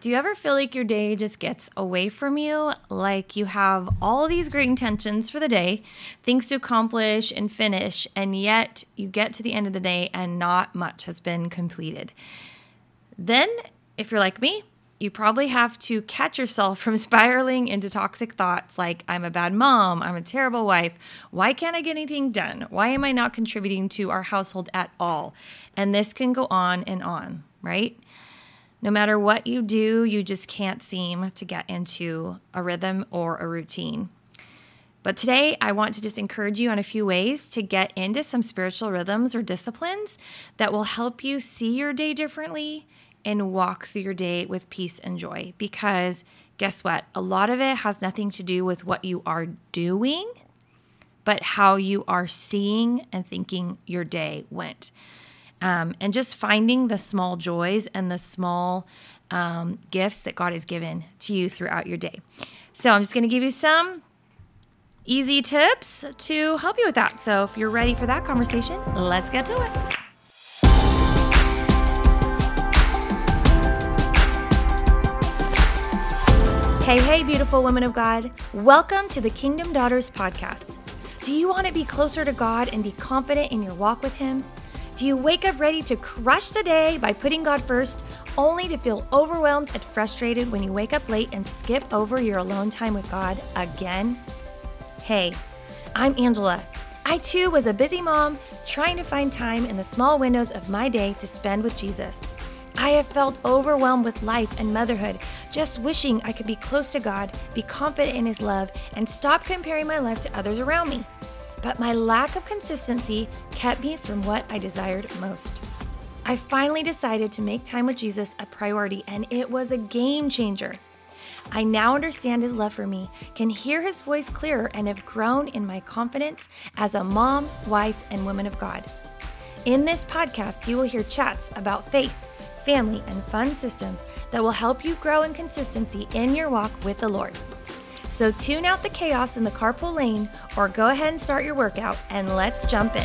Do you ever feel like your day just gets away from you? Like you have all these great intentions for the day, things to accomplish and finish, and yet you get to the end of the day and not much has been completed. Then, if you're like me, you probably have to catch yourself from spiraling into toxic thoughts like, I'm a bad mom, I'm a terrible wife, why can't I get anything done? Why am I not contributing to our household at all? And this can go on and on, right? No matter what you do, you just can't seem to get into a rhythm or a routine. But today, I want to just encourage you on a few ways to get into some spiritual rhythms or disciplines that will help you see your day differently and walk through your day with peace and joy. Because guess what? A lot of it has nothing to do with what you are doing, but how you are seeing and thinking your day went um, and just finding the small joys and the small um, gifts that God has given to you throughout your day. So I'm just going to give you some easy tips to help you with that. So if you're ready for that conversation, let's get to it. Hey, hey, beautiful women of God. Welcome to the Kingdom Daughters podcast. Do you want to be closer to God and be confident in your walk with Him? Do you wake up ready to crush the day by putting God first, only to feel overwhelmed and frustrated when you wake up late and skip over your alone time with God again? Hey, I'm Angela. I too was a busy mom trying to find time in the small windows of my day to spend with Jesus. I have felt overwhelmed with life and motherhood, just wishing I could be close to God, be confident in His love, and stop comparing my life to others around me but my lack of consistency kept me from what I desired most. I finally decided to make time with Jesus a priority, and it was a game changer. I now understand his love for me, can hear his voice clearer, and have grown in my confidence as a mom, wife, and woman of God. In this podcast, you will hear chats about faith, family, and fun systems that will help you grow in consistency in your walk with the Lord. So tune out the chaos in the carpool lane or go ahead and start your workout and let's jump in.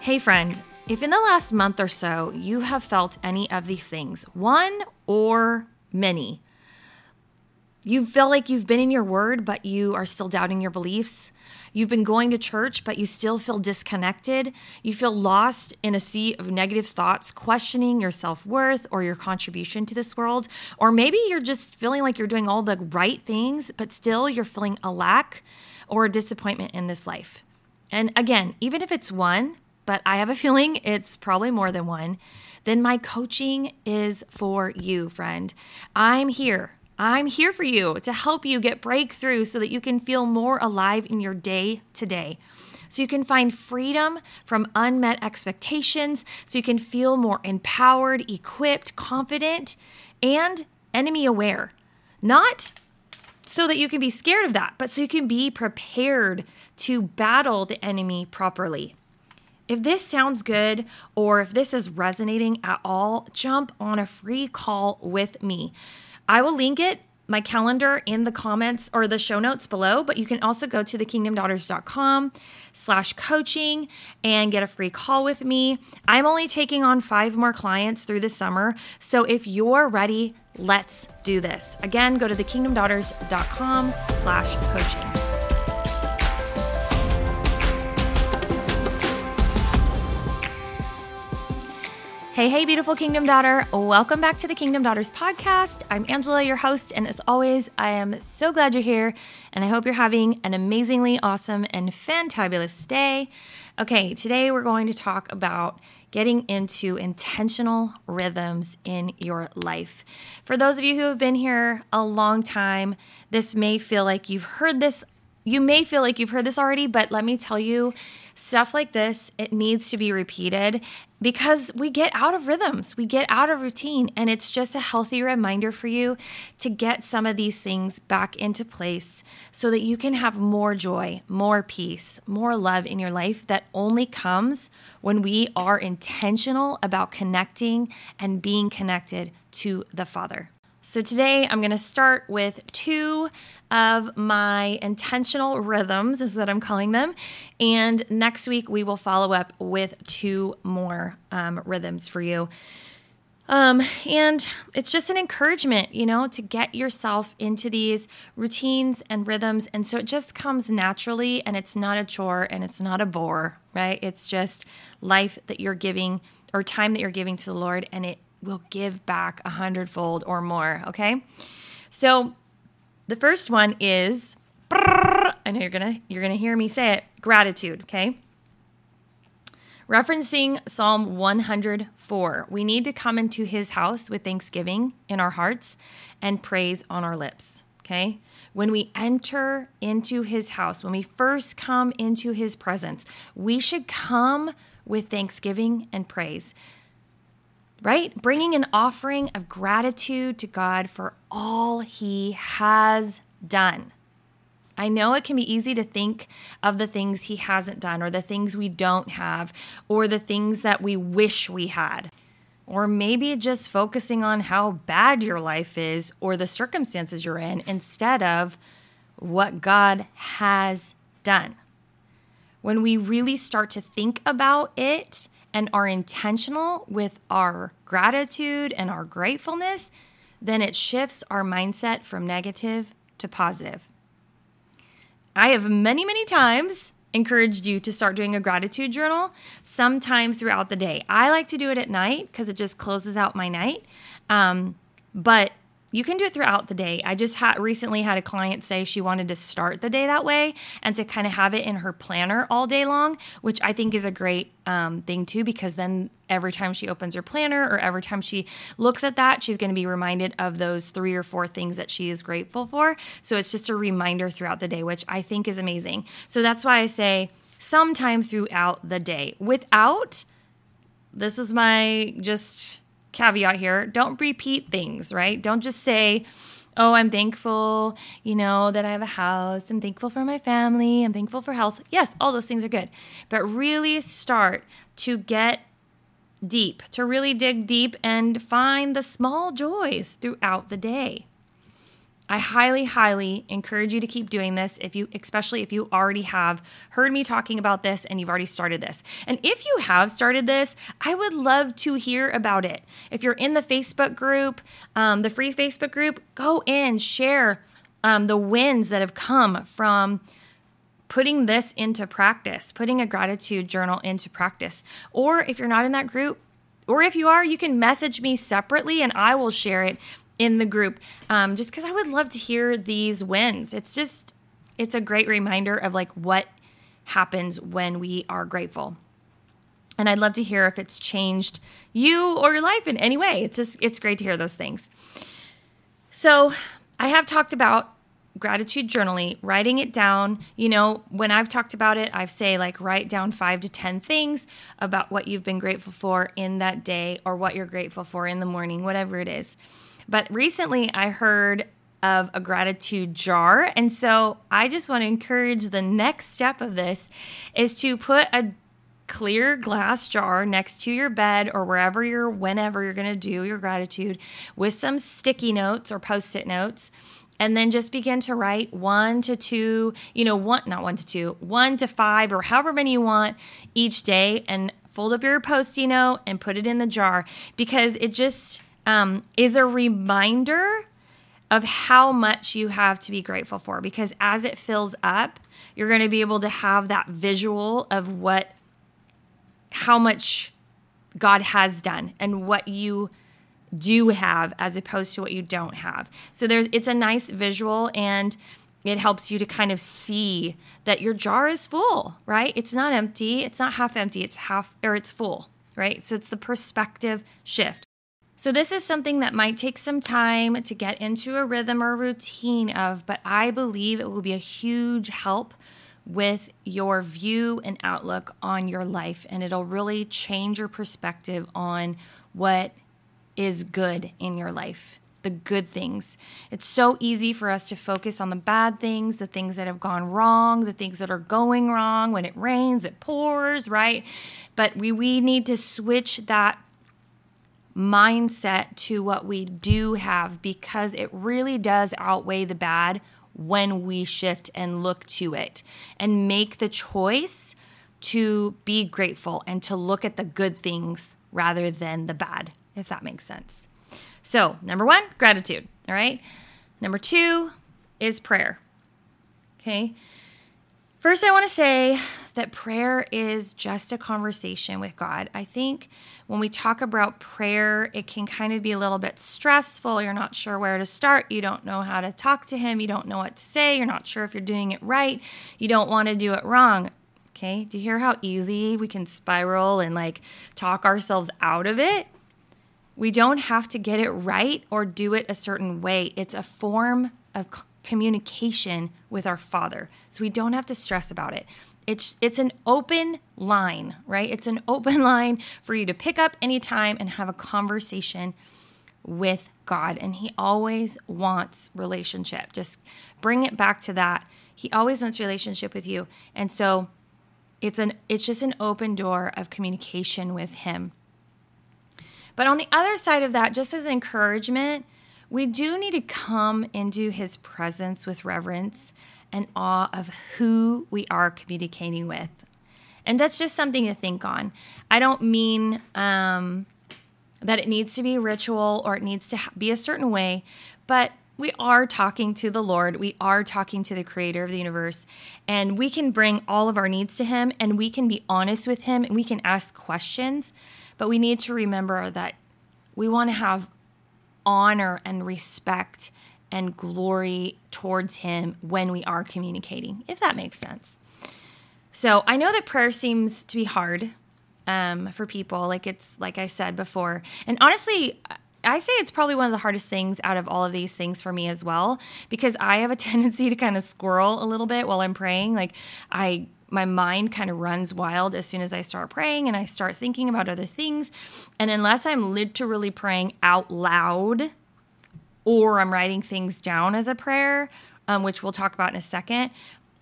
Hey, friend, if in the last month or so you have felt any of these things, one or many, you feel like you've been in your word, but you are still doubting your beliefs. You've been going to church, but you still feel disconnected. You feel lost in a sea of negative thoughts, questioning your self worth or your contribution to this world. Or maybe you're just feeling like you're doing all the right things, but still you're feeling a lack or a disappointment in this life. And again, even if it's one, but I have a feeling it's probably more than one, then my coaching is for you, friend. I'm here I'm here for you to help you get breakthrough so that you can feel more alive in your day to day. So you can find freedom from unmet expectations, so you can feel more empowered, equipped, confident, and enemy aware. Not so that you can be scared of that, but so you can be prepared to battle the enemy properly. If this sounds good or if this is resonating at all, jump on a free call with me. I will link it my calendar in the comments or the show notes below, but you can also go to thekingdomdaughters.com slash coaching and get a free call with me. I'm only taking on five more clients through the summer. So if you're ready, let's do this. Again, go to thekingdomdaughters.com slash coaching. Hey, hey, beautiful Kingdom Daughter. Welcome back to the Kingdom Daughters podcast. I'm Angela, your host, and as always, I am so glad you're here, and I hope you're having an amazingly awesome and fantabulous day. Okay, today we're going to talk about getting into intentional rhythms in your life. For those of you who have been here a long time, this may feel like you've heard this. You may feel like you've heard this already, but let me tell you, stuff like this, it needs to be repeated because we get out of rhythms, we get out of routine, and it's just a healthy reminder for you to get some of these things back into place so that you can have more joy, more peace, more love in your life that only comes when we are intentional about connecting and being connected to the Father. So today I'm going to start with two of my intentional rhythms, is what I'm calling them. And next week we will follow up with two more um, rhythms for you. Um, and it's just an encouragement, you know, to get yourself into these routines and rhythms. And so it just comes naturally and it's not a chore and it's not a bore, right? It's just life that you're giving or time that you're giving to the Lord and it will give back a hundredfold or more, okay? So the first one is I know you're gonna you're gonna hear me say it, gratitude, okay? Referencing Psalm 104, we need to come into his house with thanksgiving in our hearts and praise on our lips. Okay? When we enter into his house, when we first come into his presence, we should come with thanksgiving and praise. Right? Bringing an offering of gratitude to God for all he has done. I know it can be easy to think of the things he hasn't done, or the things we don't have, or the things that we wish we had. Or maybe just focusing on how bad your life is or the circumstances you're in instead of what God has done. When we really start to think about it and are intentional with our gratitude and our gratefulness, then it shifts our mindset from negative to positive. I have many, many times encouraged you to start doing a gratitude journal sometime throughout the day. I like to do it at night because it just closes out my night. Um, but you can do it throughout the day. I just had recently had a client say she wanted to start the day that way and to kind of have it in her planner all day long, which I think is a great um, thing too, because then every time she opens her planner or every time she looks at that, she's going to be reminded of those three or four things that she is grateful for. So it's just a reminder throughout the day, which I think is amazing. So that's why I say sometime throughout the day without, this is my just caveat here don't repeat things, right? Don't just say, oh, I'm thankful, you know, that I have a house. I'm thankful for my family. I'm thankful for health. Yes, all those things are good. But really start to get deep, to really dig deep and find the small joys throughout the day. I highly, highly encourage you to keep doing this if you, especially if you already have heard me talking about this and you've already started this. And if you have started this, I would love to hear about it. If you're in the Facebook group, um, the free Facebook group, go in, share um, the wins that have come from putting this into practice, putting a gratitude journal into practice. Or if you're not in that group, or if you are, you can message me separately and I will share it in the group um, just because I would love to hear these wins. It's just, it's a great reminder of like what happens when we are grateful. And I'd love to hear if it's changed you or your life in any way. It's just, it's great to hear those things. So I have talked about gratitude journaling, writing it down. You know, when I've talked about it, I've say like write down five to 10 things about what you've been grateful for in that day or what you're grateful for in the morning, whatever it is. But recently I heard of a gratitude jar. And so I just want to encourage the next step of this is to put a clear glass jar next to your bed or wherever you're whenever you're going to do your gratitude with some sticky notes or post-it notes and then just begin to write one to two, you know, one, not one to two, one to five, or however many you want each day, and fold up your post it note and put it in the jar because it just um, is a reminder of how much you have to be grateful for because as it fills up, you're going to be able to have that visual of what, how much God has done and what you do have as opposed to what you don't have. So there's it's a nice visual and it helps you to kind of see that your jar is full, right? It's not empty, it's not half empty, it's half or it's full, right? So it's the perspective shift. So, this is something that might take some time to get into a rhythm or routine of, but I believe it will be a huge help with your view and outlook on your life. And it'll really change your perspective on what is good in your life, the good things. It's so easy for us to focus on the bad things, the things that have gone wrong, the things that are going wrong. When it rains, it pours, right? But we, we need to switch that mindset to what we do have because it really does outweigh the bad when we shift and look to it and make the choice to be grateful and to look at the good things rather than the bad, if that makes sense. So, number one, gratitude. All right. Number two is prayer. Okay. First, I want to say that prayer is just a conversation with God. I think when we talk about prayer, it can kind of be a little bit stressful. You're not sure where to start. You don't know how to talk to Him. You don't know what to say. You're not sure if you're doing it right. You don't want to do it wrong. Okay. Do you hear how easy we can spiral and like talk ourselves out of it? We don't have to get it right or do it a certain way. It's a form of communication with our Father. So we don't have to stress about it. It's it's an open line, right? It's an open line for you to pick up anytime and have a conversation with God and he always wants relationship. Just bring it back to that. He always wants relationship with you. And so it's an it's just an open door of communication with him. But on the other side of that, just as encouragement, we do need to come into his presence with reverence and awe of who we are communicating with. And that's just something to think on. I don't mean um, that it needs to be ritual or it needs to be a certain way, but we are talking to the Lord. We are talking to the creator of the universe. And we can bring all of our needs to Him and we can be honest with Him and we can ask questions. But we need to remember that we want to have honor and respect and glory towards Him when we are communicating, if that makes sense. So I know that prayer seems to be hard um, for people. Like it's, like I said before. And honestly, I say it's probably one of the hardest things out of all of these things for me as well because I have a tendency to kind of squirrel a little bit while I'm praying. Like I my mind kind of runs wild as soon as I start praying and I start thinking about other things. And unless I'm literally praying out loud or I'm writing things down as a prayer, um, which we'll talk about in a second,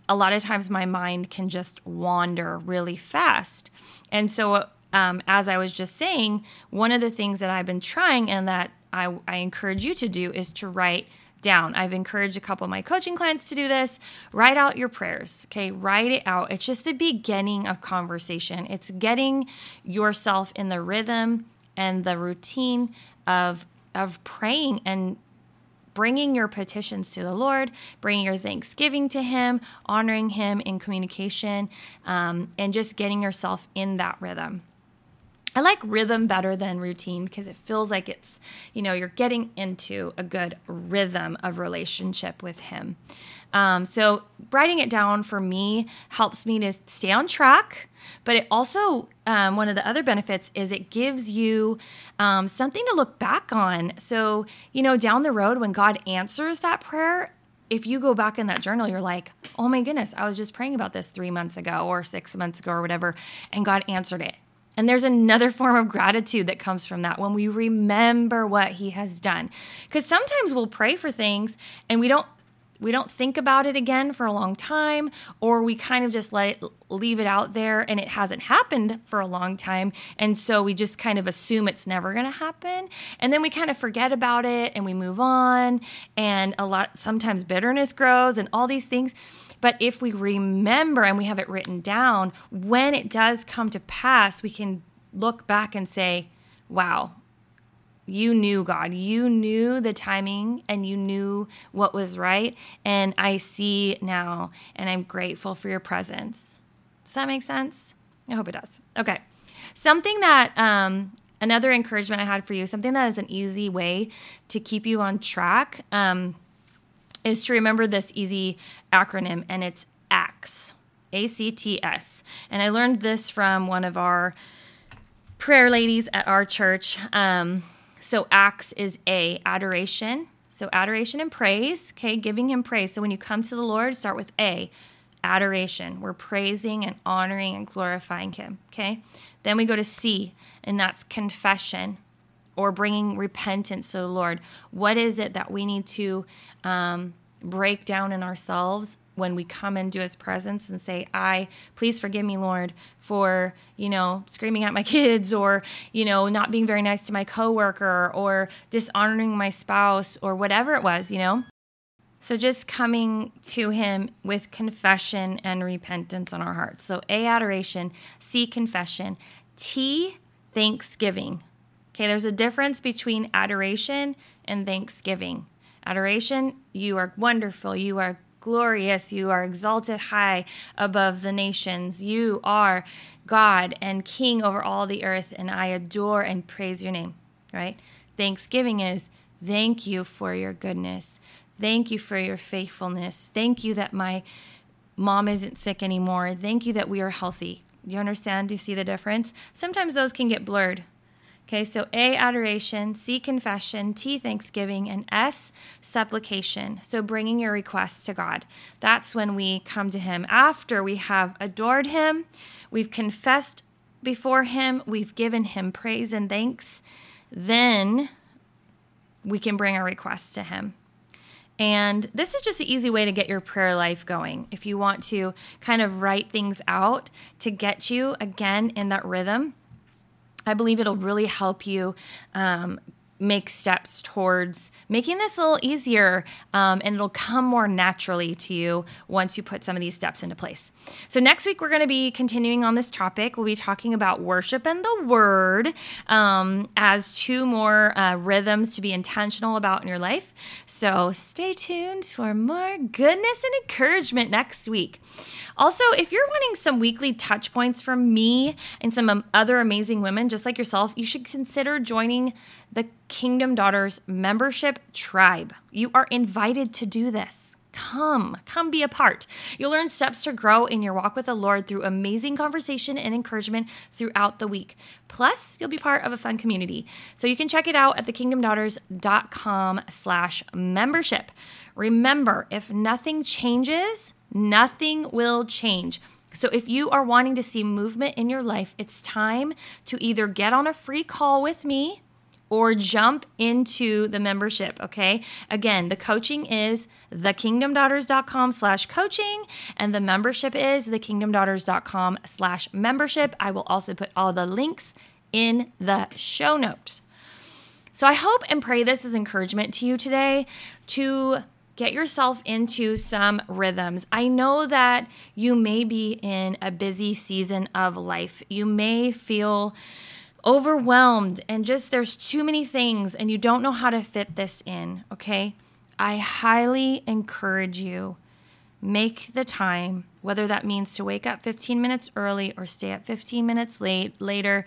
a lot of times my mind can just wander really fast. And so um, as I was just saying, one of the things that I've been trying and that I, I encourage you to do is to write down. I've encouraged a couple of my coaching clients to do this. Write out your prayers, okay? Write it out. It's just the beginning of conversation. It's getting yourself in the rhythm and the routine of of praying and bringing your petitions to the Lord, bringing your thanksgiving to Him, honoring Him in communication, um, and just getting yourself in that rhythm. I like rhythm better than routine because it feels like it's, you know, you're getting into a good rhythm of relationship with Him. Um, so, writing it down for me helps me to stay on track, but it also, um, one of the other benefits is it gives you um, something to look back on. So, you know, down the road when God answers that prayer, if you go back in that journal, you're like, oh my goodness, I was just praying about this three months ago or six months ago or whatever, and God answered it. And there's another form of gratitude that comes from that when we remember what he has done. Because sometimes we'll pray for things and we don't we don't think about it again for a long time or we kind of just let it, leave it out there and it hasn't happened for a long time. And so we just kind of assume it's never going to happen. And then we kind of forget about it and we move on. And a lot sometimes bitterness grows and all these things. But if we remember and we have it written down, when it does come to pass, we can look back and say, wow, you knew God. You knew the timing and you knew what was right. And I see now, and I'm grateful for your presence. Does that make sense? I hope it does. Okay. Something that, um, another encouragement I had for you, something that is an easy way to keep you on track. Um, is to remember this easy acronym, and it's ACTS. A C T S. And I learned this from one of our prayer ladies at our church. Um, so, ACTS is A, adoration. So, adoration and praise, okay, giving Him praise. So, when you come to the Lord, start with A, adoration. We're praising and honoring and glorifying Him, okay? Then we go to C, and that's confession or bringing repentance to the Lord. What is it that we need to um, break down in ourselves when we come into his presence and say, I, please forgive me, Lord, for, you know, screaming at my kids or, you know, not being very nice to my coworker or dishonoring my spouse or whatever it was, you know? So just coming to him with confession and repentance on our hearts. So A, adoration, C, confession, T, thanksgiving. Okay, there's a difference between adoration and thanksgiving. Adoration, you are wonderful, you are glorious, you are exalted high above the nations. You are God and King over all the earth, and I adore and praise your name, right? Thanksgiving is thank you for your goodness. Thank you for your faithfulness. Thank you that my mom isn't sick anymore. Thank you that we are healthy. You understand? Do you see the difference? Sometimes those can get blurred. Okay, so A, adoration, C, confession, T, thanksgiving, and S, supplication. So bringing your requests to God. That's when we come to Him. After we have adored Him, we've confessed before Him, we've given Him praise and thanks, then we can bring our requests to Him. And this is just an easy way to get your prayer life going. If you want to kind of write things out to get you again in that rhythm, I believe it'll really help you um, make steps towards making this a little easier um, and it'll come more naturally to you once you put some of these steps into place. So, next week, we're going to be continuing on this topic. We'll be talking about worship and the word um, as two more uh, rhythms to be intentional about in your life. So, stay tuned for more goodness and encouragement next week. Also, if you're wanting some weekly touch points from me and some um, other amazing women just like yourself, you should consider joining the Kingdom Daughters membership tribe. You are invited to do this. Come, come be a part. You'll learn steps to grow in your walk with the Lord through amazing conversation and encouragement throughout the week. Plus, you'll be part of a fun community. So you can check it out at thekingdomdaughters.com slash membership. Remember, if nothing changes, nothing will change. So, if you are wanting to see movement in your life, it's time to either get on a free call with me or jump into the membership okay again the coaching is thekingdomdaughters.com slash coaching and the membership is thekingdomdaughters.com slash membership i will also put all the links in the show notes so i hope and pray this is encouragement to you today to get yourself into some rhythms. I know that you may be in a busy season of life. You may feel overwhelmed and just there's too many things and you don't know how to fit this in, okay? I highly encourage you make the time, whether that means to wake up 15 minutes early or stay up 15 minutes late later.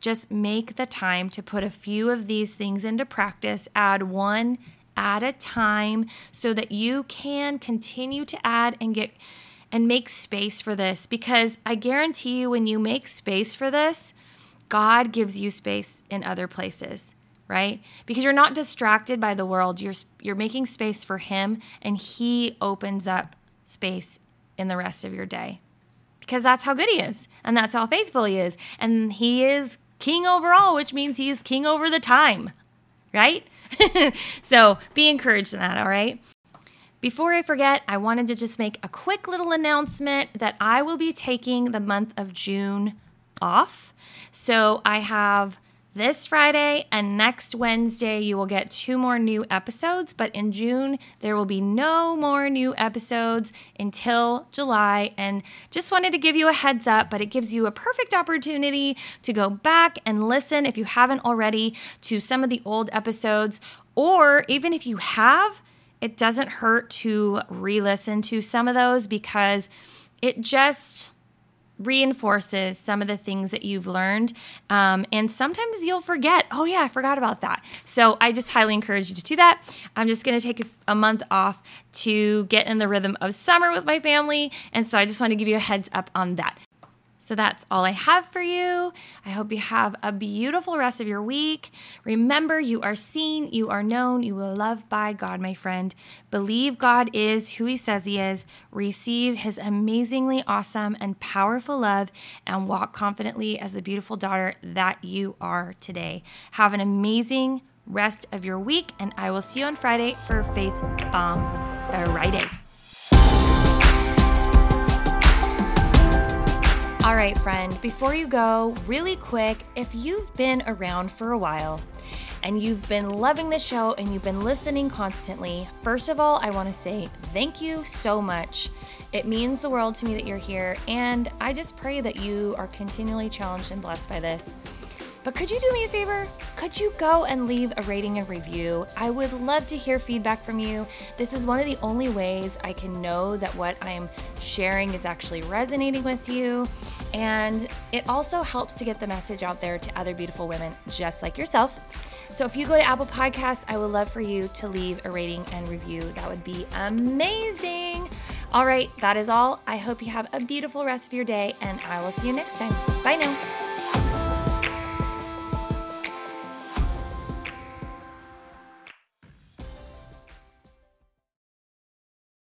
Just make the time to put a few of these things into practice. Add one at a time so that you can continue to add and get and make space for this because I guarantee you when you make space for this, God gives you space in other places, right? Because you're not distracted by the world. You're you're making space for him and he opens up space in the rest of your day. Because that's how good he is and that's how faithful he is and he is king over all, which means he is king over the time, right? so be encouraged in that, all right? Before I forget, I wanted to just make a quick little announcement that I will be taking the month of June off. So I have this Friday and next Wednesday, you will get two more new episodes. But in June, there will be no more new episodes until July. And just wanted to give you a heads up, but it gives you a perfect opportunity to go back and listen if you haven't already to some of the old episodes. Or even if you have, it doesn't hurt to re listen to some of those because it just reinforces some of the things that you've learned. Um, and sometimes you'll forget, oh, yeah, I forgot about that. So I just highly encourage you to do that. I'm just going to take a, a month off to get in the rhythm of summer with my family. And so I just want to give you a heads up on that. So that's all I have for you. I hope you have a beautiful rest of your week. Remember, you are seen, you are known, you are loved by God, my friend. Believe God is who He says He is. Receive His amazingly awesome and powerful love and walk confidently as the beautiful daughter that you are today. Have an amazing rest of your week, and I will see you on Friday for Faith Bomb Friday. All right, friend, before you go, really quick, if you've been around for a while, and you've been loving the show and you've been listening constantly, first of all, I want to say thank you so much. It means the world to me that you're here, and I just pray that you are continually challenged and blessed by this. But could you do me a favor? Could you go and leave a rating and review? I would love to hear feedback from you. This is one of the only ways I can know that what I am sharing is actually resonating with you. And it also helps to get the message out there to other beautiful women just like yourself. So if you go to Apple Podcasts, I would love for you to leave a rating and review. That would be amazing. All right, that is all. I hope you have a beautiful rest of your day, and I will see you next time. Bye now.